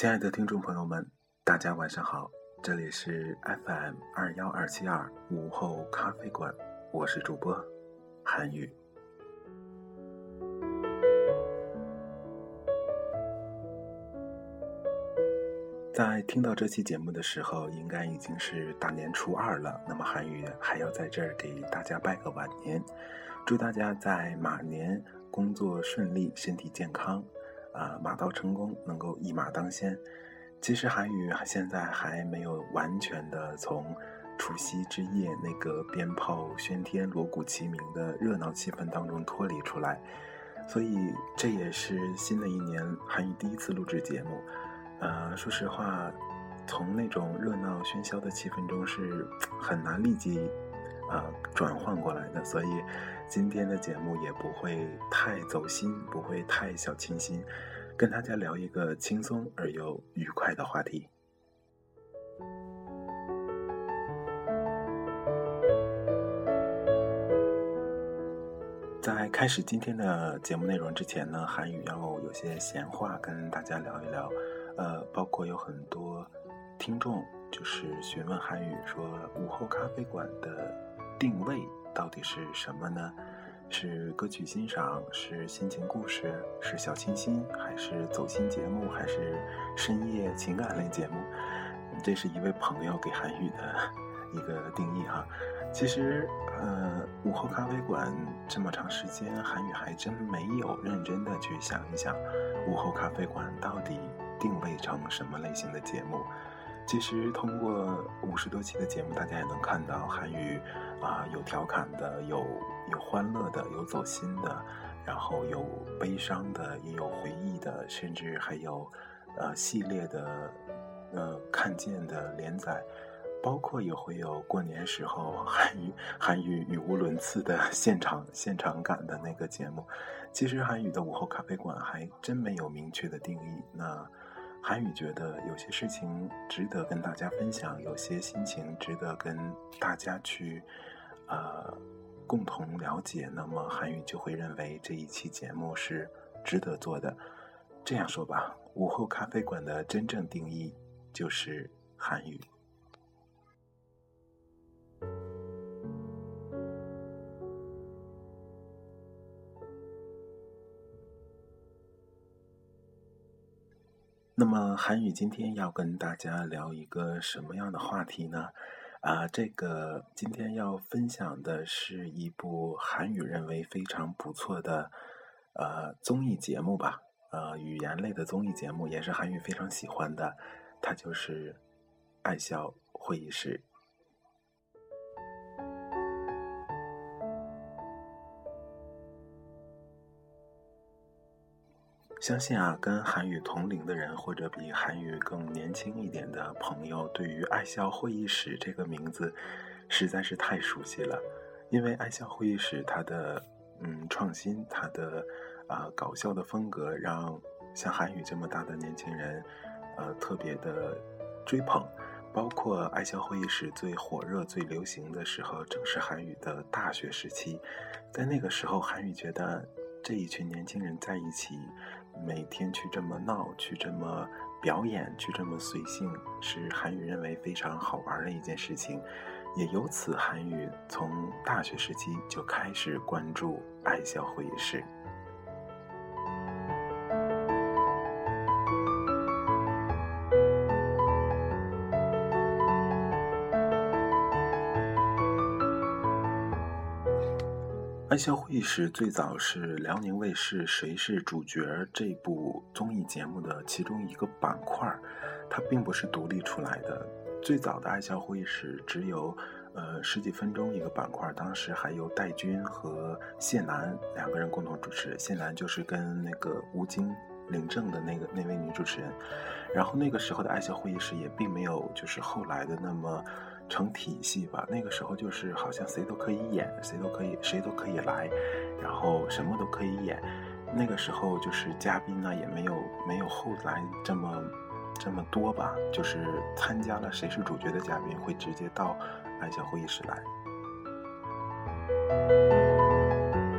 亲爱的听众朋友们，大家晚上好，这里是 FM 二幺二七二午后咖啡馆，我是主播韩宇。在听到这期节目的时候，应该已经是大年初二了。那么韩宇还要在这儿给大家拜个晚年，祝大家在马年工作顺利，身体健康。啊，马到成功，能够一马当先。其实韩语现在还没有完全的从除夕之夜那个鞭炮喧天、锣鼓齐鸣的热闹气氛当中脱离出来，所以这也是新的一年韩语第一次录制节目。呃，说实话，从那种热闹喧嚣的气氛中是很难立即啊转换过来的，所以。今天的节目也不会太走心，不会太小清新，跟大家聊一个轻松而又愉快的话题。在开始今天的节目内容之前呢，韩语要有些闲话跟大家聊一聊，呃，包括有很多听众就是询问韩语说午后咖啡馆的定位。到底是什么呢？是歌曲欣赏，是心情故事，是小清新，还是走心节目，还是深夜情感类节目？这是一位朋友给韩语的 一个定义哈。其实，呃，午后咖啡馆这么长时间，韩语还真没有认真的去想一想，午后咖啡馆到底定位成什么类型的节目。其实通过五十多期的节目，大家也能看到韩语啊，有调侃的，有有欢乐的，有走心的，然后有悲伤的，也有回忆的，甚至还有呃系列的呃看见的连载，包括也会有过年时候韩语韩语语无伦次的 现场现场感的那个节目。其实韩语的午后咖啡馆还真没有明确的定义。那。韩宇觉得有些事情值得跟大家分享，有些心情值得跟大家去，呃，共同了解。那么韩宇就会认为这一期节目是值得做的。这样说吧，午后咖啡馆的真正定义就是韩语。那么韩语今天要跟大家聊一个什么样的话题呢？啊，这个今天要分享的是一部韩语认为非常不错的呃综艺节目吧，呃语言类的综艺节目，也是韩语非常喜欢的，它就是《爱笑会议室》。相信啊，跟韩语同龄的人，或者比韩语更年轻一点的朋友，对于“爱笑会议室”这个名字，实在是太熟悉了。因为“爱笑会议室”它的嗯创新，它的啊搞笑的风格，让像韩语这么大的年轻人，呃特别的追捧。包括“爱笑会议室”最火热、最流行的时候，正是韩语的大学时期。在那个时候，韩语觉得这一群年轻人在一起。每天去这么闹，去这么表演，去这么随性，是韩语认为非常好玩的一件事情。也由此，韩语从大学时期就开始关注爱笑会议室。爱笑会议室最早是辽宁卫视《谁是主角》这部综艺节目的其中一个板块它并不是独立出来的。最早的爱笑会议室只有呃十几分钟一个板块当时还有戴军和谢楠两个人共同主持。谢楠就是跟那个吴京领证的那个那位女主持人。然后那个时候的爱笑会议室也并没有就是后来的那么。成体系吧，那个时候就是好像谁都可以演，谁都可以，谁都可以来，然后什么都可以演。那个时候就是嘉宾呢，也没有没有后来这么这么多吧，就是参加了《谁是主角》的嘉宾会直接到爱笑会议室来。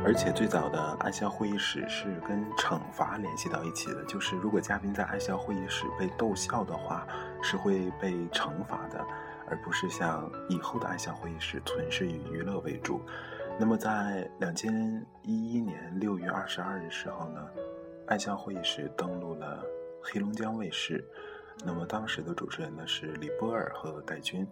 而且最早的爱笑会议室是跟惩罚联系到一起的，就是如果嘉宾在爱笑会议室被逗笑的话，是会被惩罚的，而不是像以后的爱笑会议室纯是以娱乐为主。那么在两千一一年六月二十二日时候呢，爱笑会议室登陆了黑龙江卫视。那么当时的主持人呢是李波尔和戴军，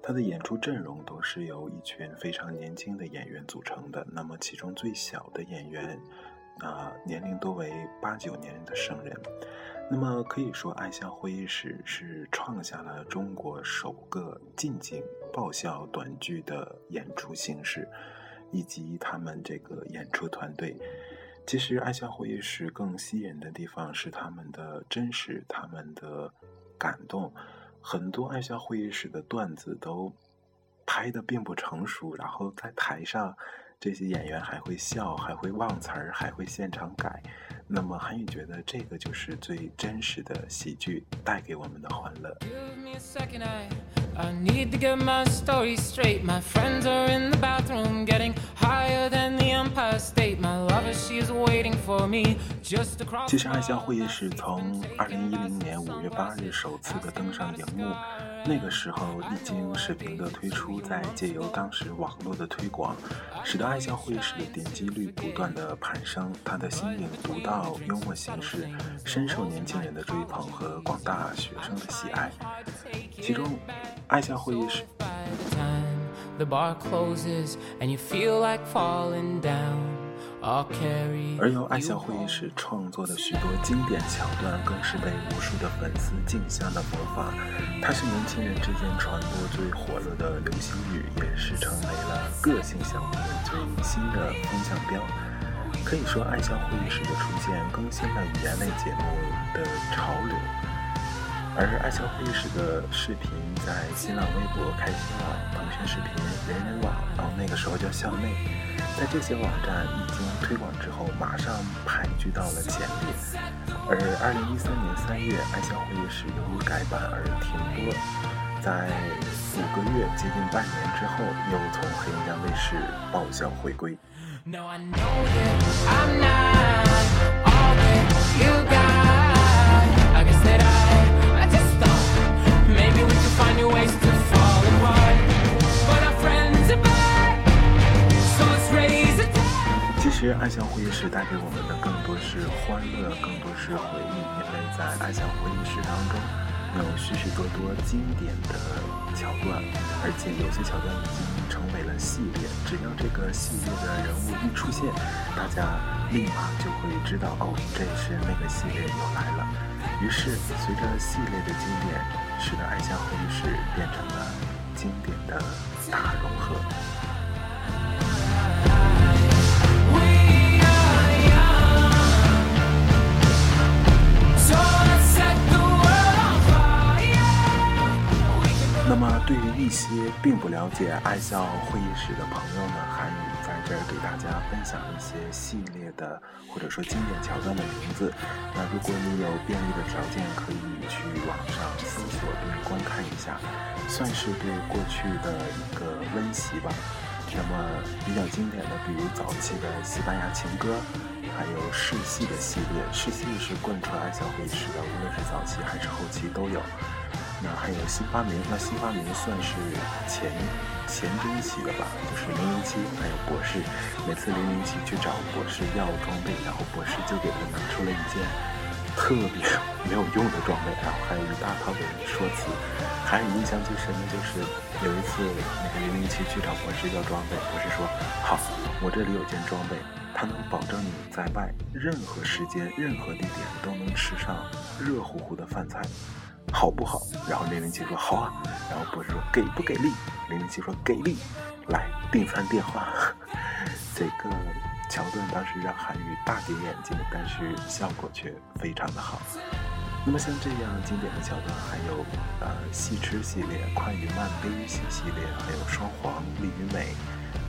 他的演出阵容都是由一群非常年轻的演员组成的。那么其中最小的演员，啊年龄都为八九年的生人。那么可以说，爱笑会议室是创下了中国首个近景爆笑短剧的演出形式。以及他们这个演出团队，其实爱笑会议室更吸引的地方是他们的真实，他们的感动。很多爱笑会议室的段子都拍的并不成熟，然后在台上这些演员还会笑，还会忘词儿，还会现场改。那么韩宇觉得这个就是最真实的喜剧带给我们的欢乐。其实爱笑会议室从二零一零年五月八日首次的登上荧幕，那个时候一经视频的推出，再借由当时网络的推广，使得爱笑会议室的点击率不断的攀升。它的新颖独到、幽默形式深受年轻人的追捧和广大学生的喜爱。其中。爱笑会议室。而由爱笑会议室创作的许多经典桥段，更是被无数的粉丝竞相的模仿。它是年轻人之间传播最火热的流行语，也是成为了个性小品最新的风向标。可以说，爱笑会议室的出现，更新了语言类节目的潮流。而爱笑会议室的视频在新浪微博、开心网、腾讯视频、人人网，然后那个时候叫校内，在这些网站一经推广之后，马上排居到了前列。而二零一三年三月，爱笑会议室由于改版而停播，在五个月接近半年之后，又从黑龙江卫视爆笑回归。其实爱笑会议室带给我们的更多是欢乐，更多是回忆，因为在爱笑会议室当中有许许多多经典的桥段，而且有些桥段已经成为了系列。只要这个系列的人物一出现，大家立马就会知道哦，这是那个系列又来了。于是随着系列的经典，使得爱笑会议室变成了经典的大融合。那么，对于一些并不了解爱笑会议室的朋友呢，韩宇在这儿给大家分享一些系列的或者说经典桥段的名字。那如果你有便利的条件，可以去网上搜索并观看一下，算是对过去的一个温习吧。那么比较经典的，比如早期的西班牙情歌，还有世系的系列，世系是贯穿爱笑会议室的，无论是早期还是后期都有。那还有新发明，那新发明算是前前中期的吧，就是零零七还有博士。每次零零七去找博士要装备，然后博士就给他拿出了一件特别没有用的装备，然后还有一大套的说辞。还有印象最深的就是有一次那个零零七去找博士要装备，博士说：“好，我这里有件装备，它能保证你在外任何时间、任何地点都能吃上热乎乎的饭菜。”好不好？然后零零七说好啊。然后博士说给不给力？零零七说给力。来订餐电话。这个桥段当时让韩宇大跌眼镜，但是效果却非常的好。那么像这样经典的桥段，还有呃戏痴系列、宽与慢悲与喜系列，还有双簧、利与美。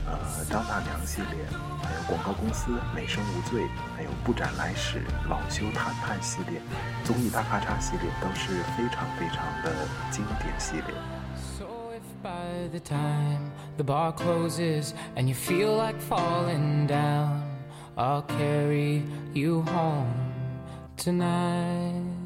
呃，张大娘系列，还有广告公司美声无罪，还有不斩来使、老修谈判系列，综艺大咔嚓系列都是非常非常的经典系列。The time the bar closes and you feel like falling down I'll carry you home tonight.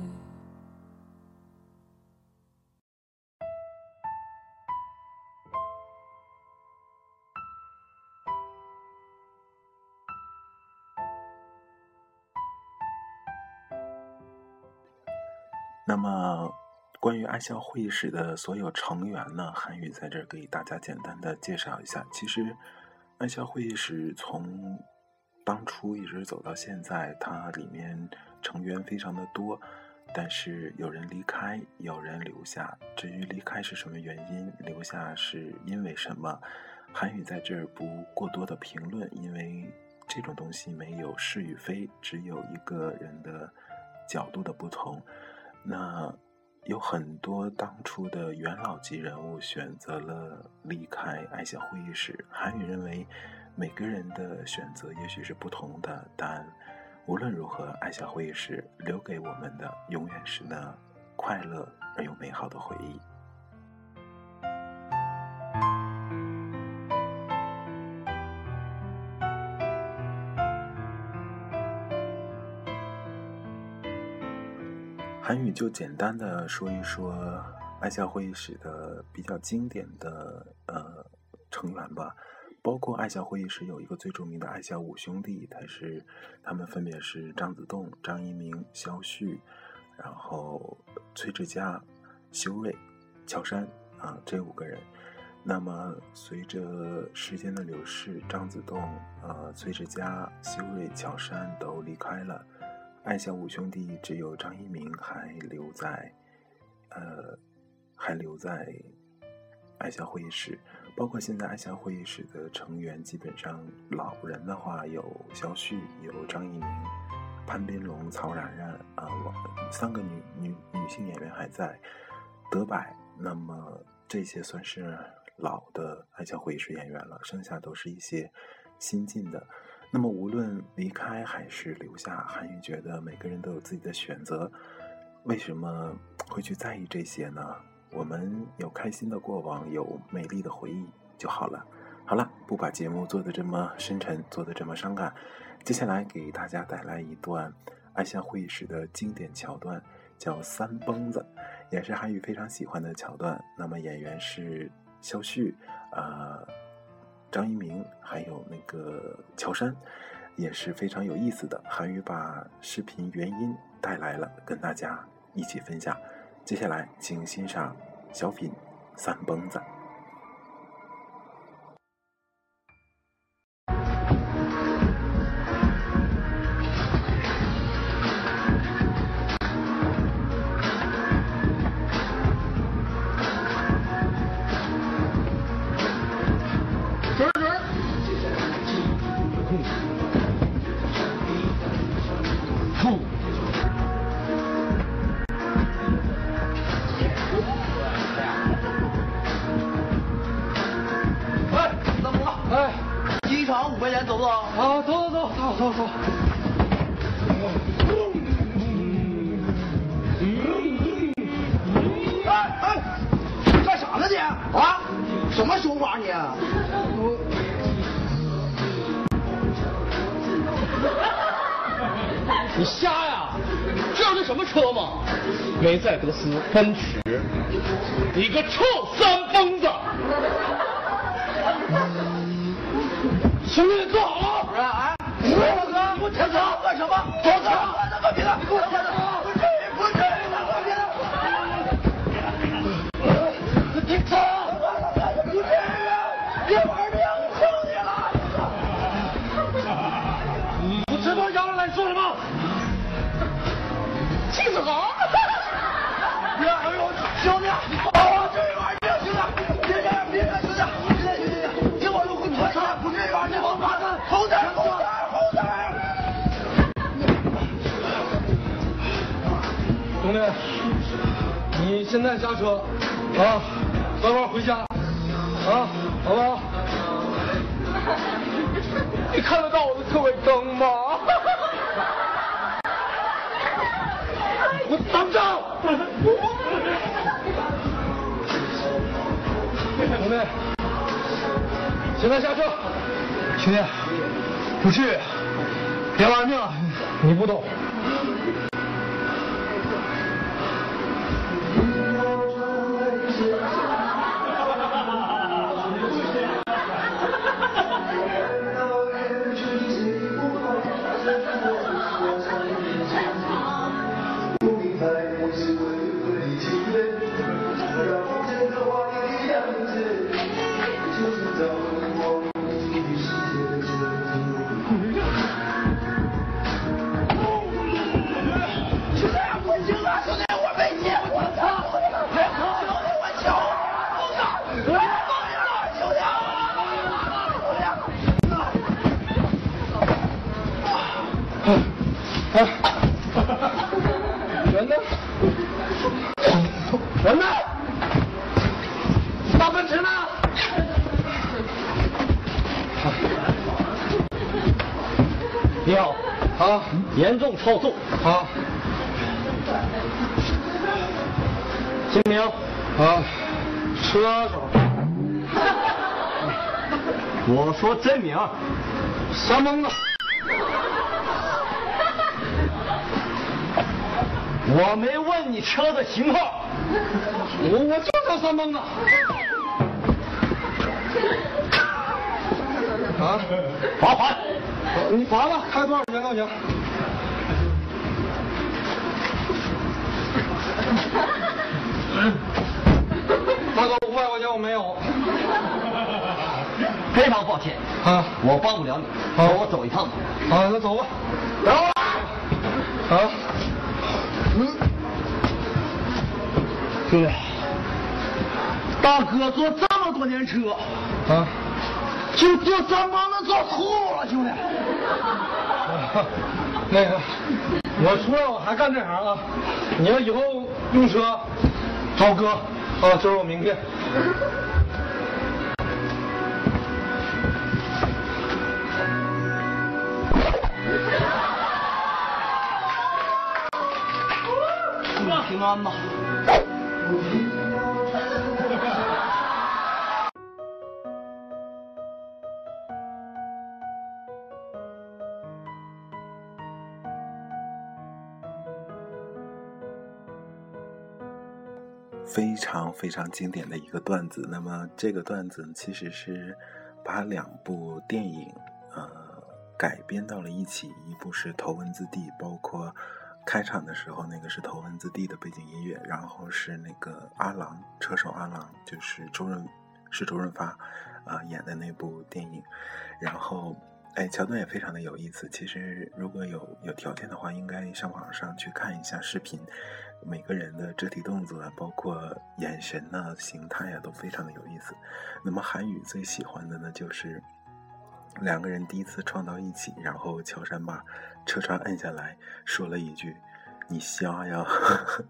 那么，关于爱笑会议室的所有成员呢？韩宇在这儿给大家简单的介绍一下。其实，爱笑会议室从当初一直走到现在，它里面成员非常的多，但是有人离开，有人留下。至于离开是什么原因，留下是因为什么，韩宇在这儿不过多的评论，因为这种东西没有是与非，只有一个人的角度的不同。那有很多当初的元老级人物选择了离开爱笑会议室。韩宇认为，每个人的选择也许是不同的，但无论如何，爱笑会议室留给我们的永远是那快乐而又美好的回忆。韩语就简单的说一说爱笑会议室的比较经典的呃成员吧，包括爱笑会议室有一个最著名的爱笑五兄弟，他是他们分别是张子栋、张一鸣、肖旭，然后崔志佳、修睿、乔杉啊这五个人。那么随着时间的流逝，张子栋、呃崔志佳、修睿、乔杉都离开了。爱笑五兄弟只有张一鸣还留在，呃，还留在爱笑会议室。包括现在爱笑会议室的成员，基本上老人的话有肖旭、有张一鸣、潘斌龙、曹冉冉啊，我三个女女女性演员还在。德柏，那么这些算是老的爱笑会议室演员了，剩下都是一些新进的。那么，无论离开还是留下，韩宇觉得每个人都有自己的选择。为什么会去在意这些呢？我们有开心的过往，有美丽的回忆就好了。好了，不把节目做得这么深沉，做得这么伤感。接下来给大家带来一段爱笑会议室的经典桥段，叫《三蹦子》，也是韩宇非常喜欢的桥段。那么演员是肖旭，啊。张一鸣还有那个乔杉，也是非常有意思的。韩宇把视频原音带来了，跟大家一起分享。接下来，请欣赏小品《三蹦子》。什么说法你？你瞎呀？知道这什么车吗？梅赛德斯奔驰。你个臭三疯子！兄弟，坐好了。哎。我停车干什么？坐车！大哥别了，现在下车，啊，早点回家，啊，好不好？你看得到我的车尾灯吗？我等着。兄弟，现在下车。兄弟，不去，别玩命了，你不懂。人呢？人呢？大奔驰呢？你好，啊严重超速，啊姓名啊！车我说真名，瞎蒙子，我没问你车的型号，我我就叫三蹦子。啊！罚款。你罚吧，开多少钱都行。大哥，五百块钱我没有。非常抱歉，啊我帮不了你，好我走一趟吧。啊，那走吧。等会儿。啊。兄弟，大哥坐这么多年车，啊。就坐三帮子坐吐了，兄弟。那个，我出来我还干这行啊！你要以后用车找哥啊，这是我名片。平安吧。非常非常经典的一个段子。那么这个段子其实是把两部电影呃改编到了一起，一部是《头文字 D》，包括开场的时候那个是《头文字 D》的背景音乐，然后是那个阿郎车手阿郎，就是周润是周润发啊、演的那部电影，然后。哎，桥段也非常的有意思。其实，如果有有条件的话，应该上网上去看一下视频，每个人的肢体动作啊，包括眼神呐、形态啊，都非常的有意思。那么，韩语最喜欢的呢，就是两个人第一次撞到一起，然后乔杉把车窗摁下来，说了一句：“你瞎呀！”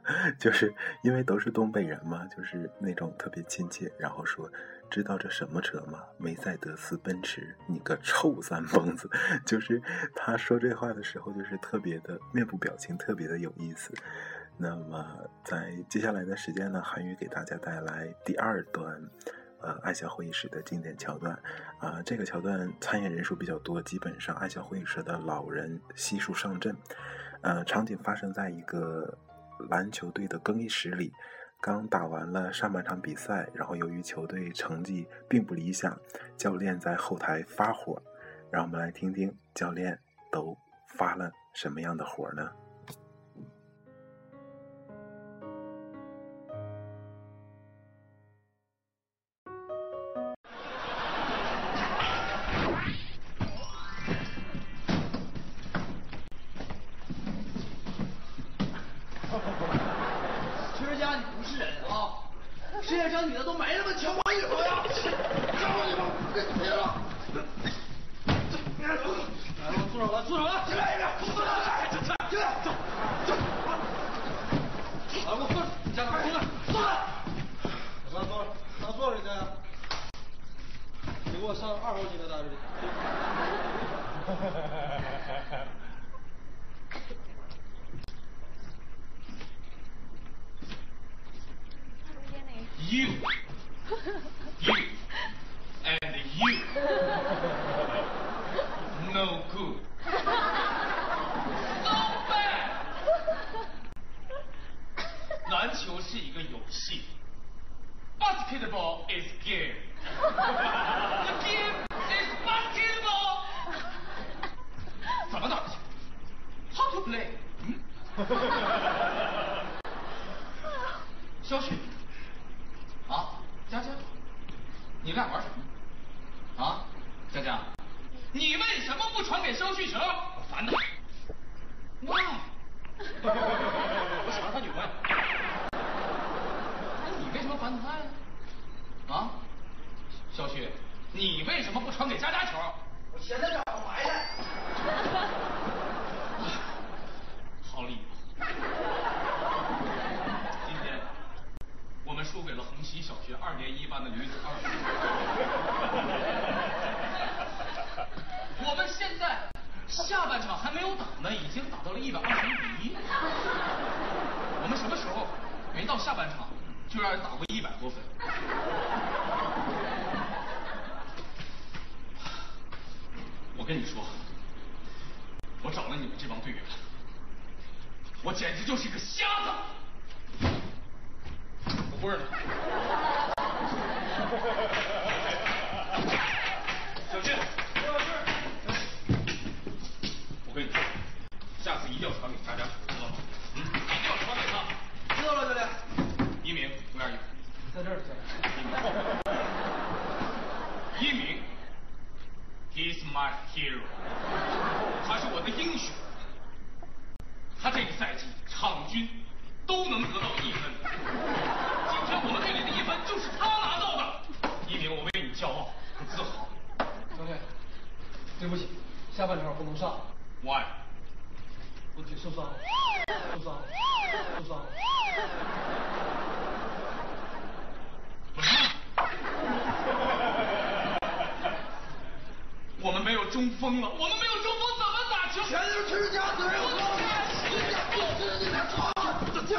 就是因为都是东北人嘛，就是那种特别亲切，然后说。知道这什么车吗？梅赛德斯奔驰，你个臭三蹦子！就是他说这话的时候，就是特别的面部表情，特别的有意思。那么在接下来的时间呢，韩语给大家带来第二段，呃，爱笑会议室的经典桥段。啊、这个桥段参演人数比较多，基本上爱笑会议室的老人悉数上阵。呃，场景发生在一个篮球队的更衣室里。刚打完了上半场比赛，然后由于球队成绩并不理想，教练在后台发火。让我们来听听教练都发了什么样的火呢？场还没有打呢，已经打到了一百二十一比一。我们什么时候没到下半场就让人打过一百多分？我跟你说，我找了你们这帮队员，我简直就是一个瞎子。我不认了。下次一定要传给佳佳球，知道吗？嗯，一定要传给他。知道了，教练。一鸣，Where are you？在这儿，教练。一鸣，He's my hero，他是我的英雄。他这个赛季场均都能得到一分，今天我们队里的一分就是他拿到的。一鸣，我为你骄傲和自豪。教练，对不起，下半场不能上，Why？我腿受伤了，受伤了，受伤了。不是。我们没有中锋了，我们没有中锋怎么打球？全是吃家子人，我人家不吃你的床，就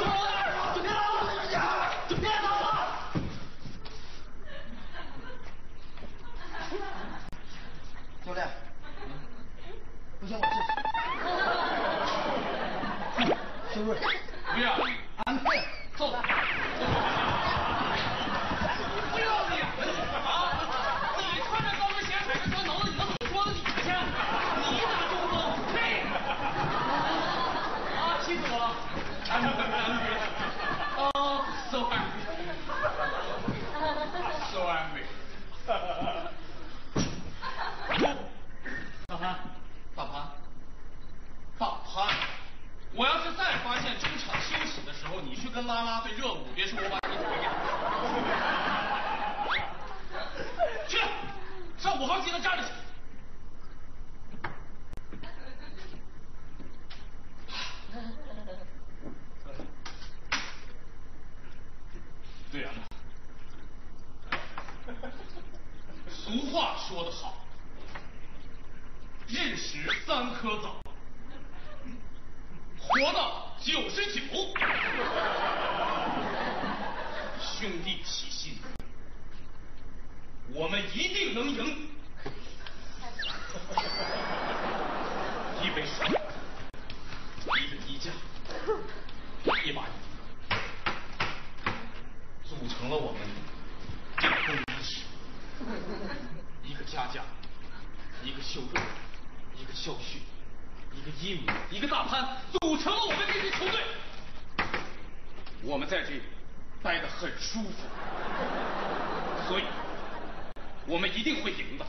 我们一定会赢的。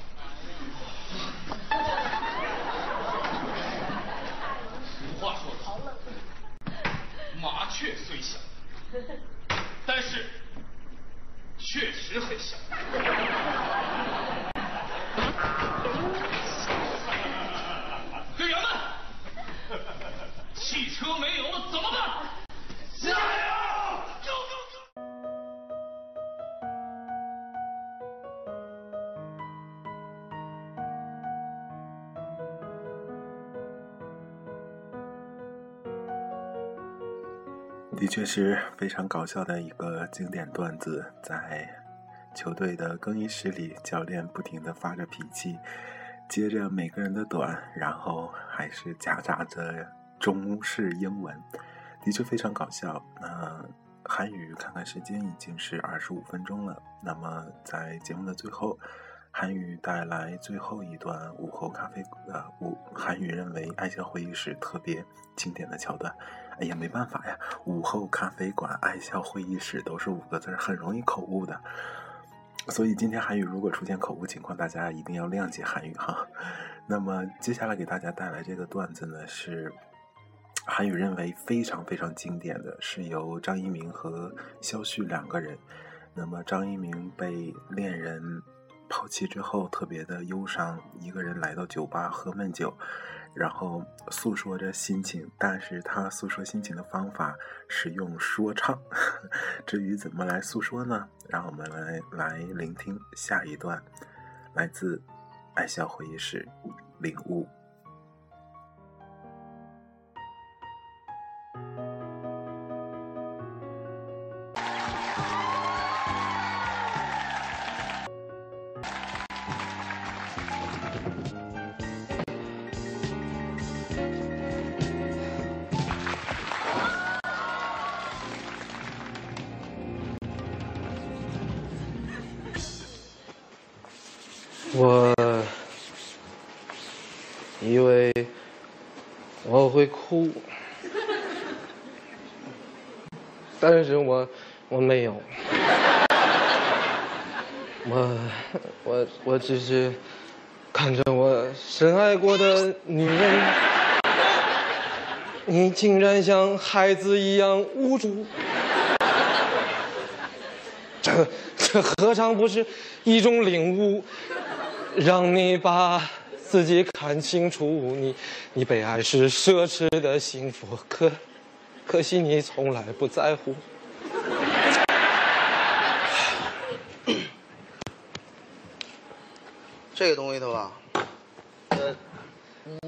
俗话说得好，麻雀虽小，但是确实很小。确实非常搞笑的一个经典段子，在球队的更衣室里，教练不停的发着脾气，接着每个人的短，然后还是夹杂着中式英文，的确非常搞笑。那韩语看看时间已经是二十五分钟了。那么在节目的最后，韩语带来最后一段午后咖啡呃午韩语认为爱笑会议室特别经典的桥段。哎呀，没办法呀，午后咖啡馆爱笑会议室都是五个字，很容易口误的。所以今天韩语如果出现口误情况，大家一定要谅解韩语哈。那么接下来给大家带来这个段子呢，是韩语认为非常非常经典的，是由张一鸣和肖旭两个人。那么张一鸣被恋人抛弃之后，特别的忧伤，一个人来到酒吧喝闷酒。然后诉说着心情，但是他诉说心情的方法是用说唱。至于怎么来诉说呢？让我们来来聆听下一段，来自爱笑会议室领悟。我以为我会哭，但是我我没有，我我我只是看着我深爱过的女人，你竟然像孩子一样无助，这这何尝不是一种领悟？让你把自己看清楚，你你被爱是奢侈的幸福，可可惜你从来不在乎。这个东西的吧，呃，无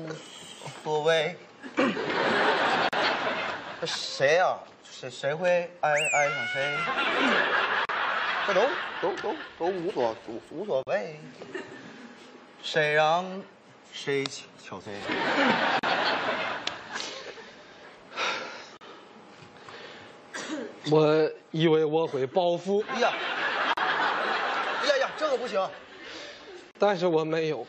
所谓。谁呀、谁谁会爱爱上谁？这都都都都无所无所谓。谁让谁敲谁？我以为我会报复，哎呀，哎呀呀，这个不行。但是我没有。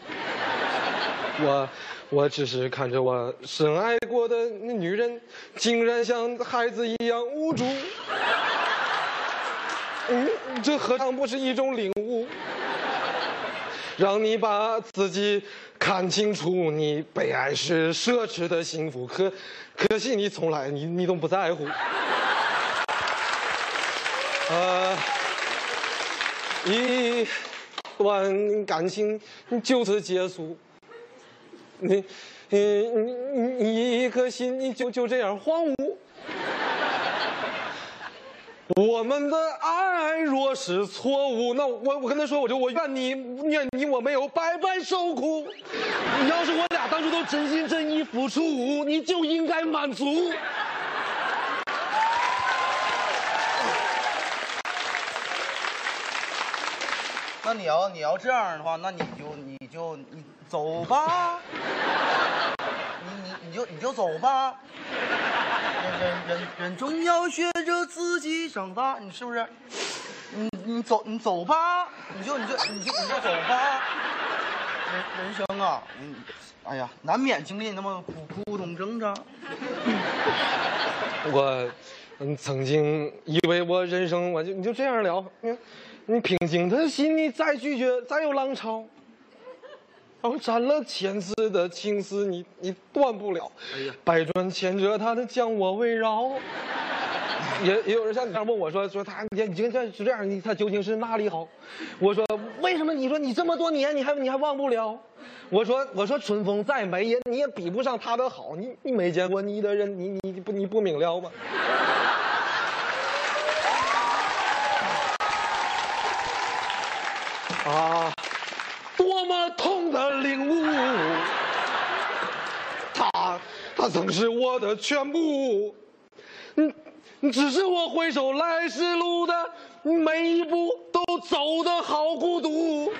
我我只是看着我深爱过的女人，竟然像孩子一样无助。嗯，这何尝不是一种领悟？让你把自己看清楚，你被爱是奢侈的幸福，可可惜你从来你你都不在乎。呃，一段感情就此结束，你你你你一颗心你就就这样荒芜。我们的爱若是错误，那我我跟他说，我就我怨你，怨你我没有白白受苦。要是我俩当初都真心真意付出，你就应该满足。那你要你要这样的话，那你就你就你走吧，你就你就走吧。人人人人总要学着自己长大，你是不是？你你走你走吧，你就你就你就你就走吧。人人生啊，嗯，哎呀，难免经历那么苦苦痛挣扎。我嗯曾经以为我人生我就你就这样了，你你平静的心，你再拒绝，再有浪潮。斩了千次的情丝，你你断不了。哎呀百转千折，他的将我围绕。也也有人像你这样问我说说他你你这这是这样，你他究竟是哪里好？我说为什么你说你这么多年你还你还忘不了？我说我说春风再美也你也比不上他的好，你你没见过你的人，你你不你不明了吗？啊，的领悟！他，他曾是我的全部。嗯，只是我回首来时路的每一步都走得好孤独。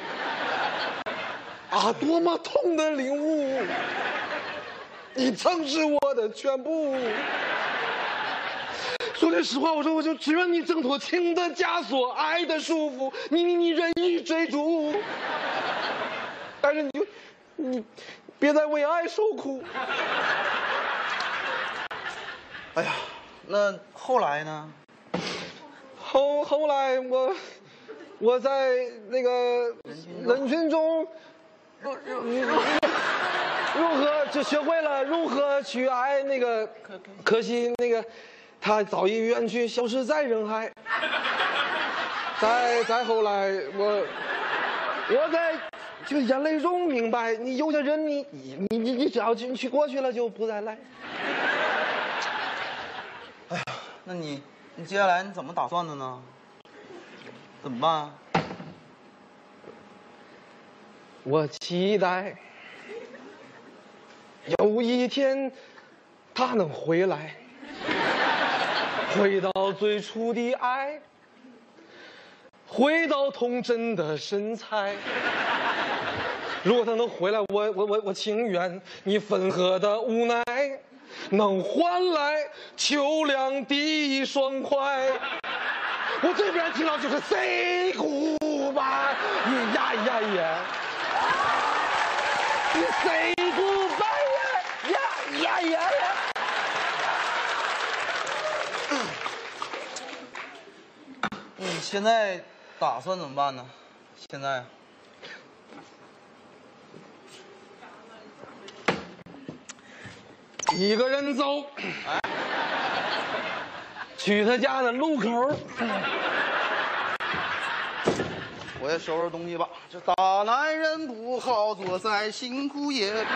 啊，多么痛的领悟！你曾是我的全部。说句实话，我说我就只愿你挣脱情的枷锁，爱的束缚，你你你任意追逐，但是你就你别再为爱受苦。哎呀，那后来呢？后后来我我在那个人群中如如如何就学会了如何去爱那个，可惜那个他早已远去，消失在人海。再再后来我我在就眼泪中明白，你有些人你你你你只要进去过去了就不再来。哎呀，那你你接下来你怎么打算的呢？怎么办啊？我期待有一天他能回来，回到最初的爱，回到童真的身材。如果他能回来，我我我我情愿你分合的无奈，能换来秋凉的爽快。我最不愿听到就是 say goodbye，呀呀呀！你 say goodbye 呀呀呀呀呀！你现在打算怎么办呢？现在一个人走，去他家的路口。我也收拾东西吧。这大男人不好做，再辛苦也不说。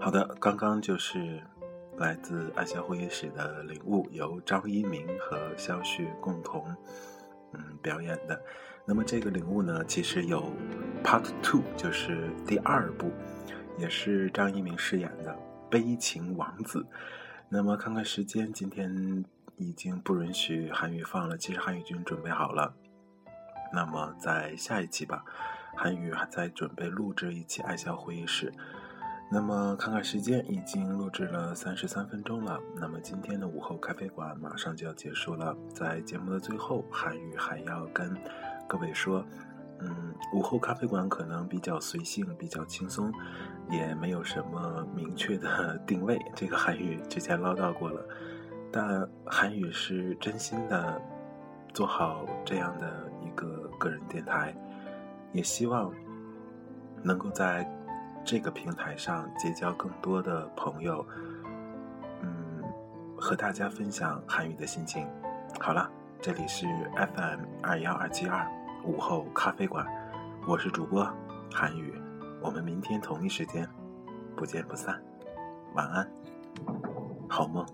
好的，刚刚就是来自爱笑会议室的领悟，由张一鸣和肖旭共同嗯表演的。那么这个领悟呢，其实有 Part Two，就是第二部，也是张一鸣饰演的悲情王子。那么看看时间，今天已经不允许韩语放了，其实韩语已经准备好了。那么在下一期吧，韩语还在准备录制一期爱笑会议室。那么看看时间，已经录制了三十三分钟了。那么今天的午后咖啡馆马上就要结束了，在节目的最后，韩语还要跟各位说，嗯，午后咖啡馆可能比较随性，比较轻松，也没有什么明确的 定位。这个韩语之前唠叨过了，但韩语是真心的做好这样的一个个人电台，也希望能够在。这个平台上结交更多的朋友嗯和大家分享韩语的心情。好了这里是 fm 二幺二七二午后咖啡馆我是主播韩语我们明天同一时间不见不散晚安好梦。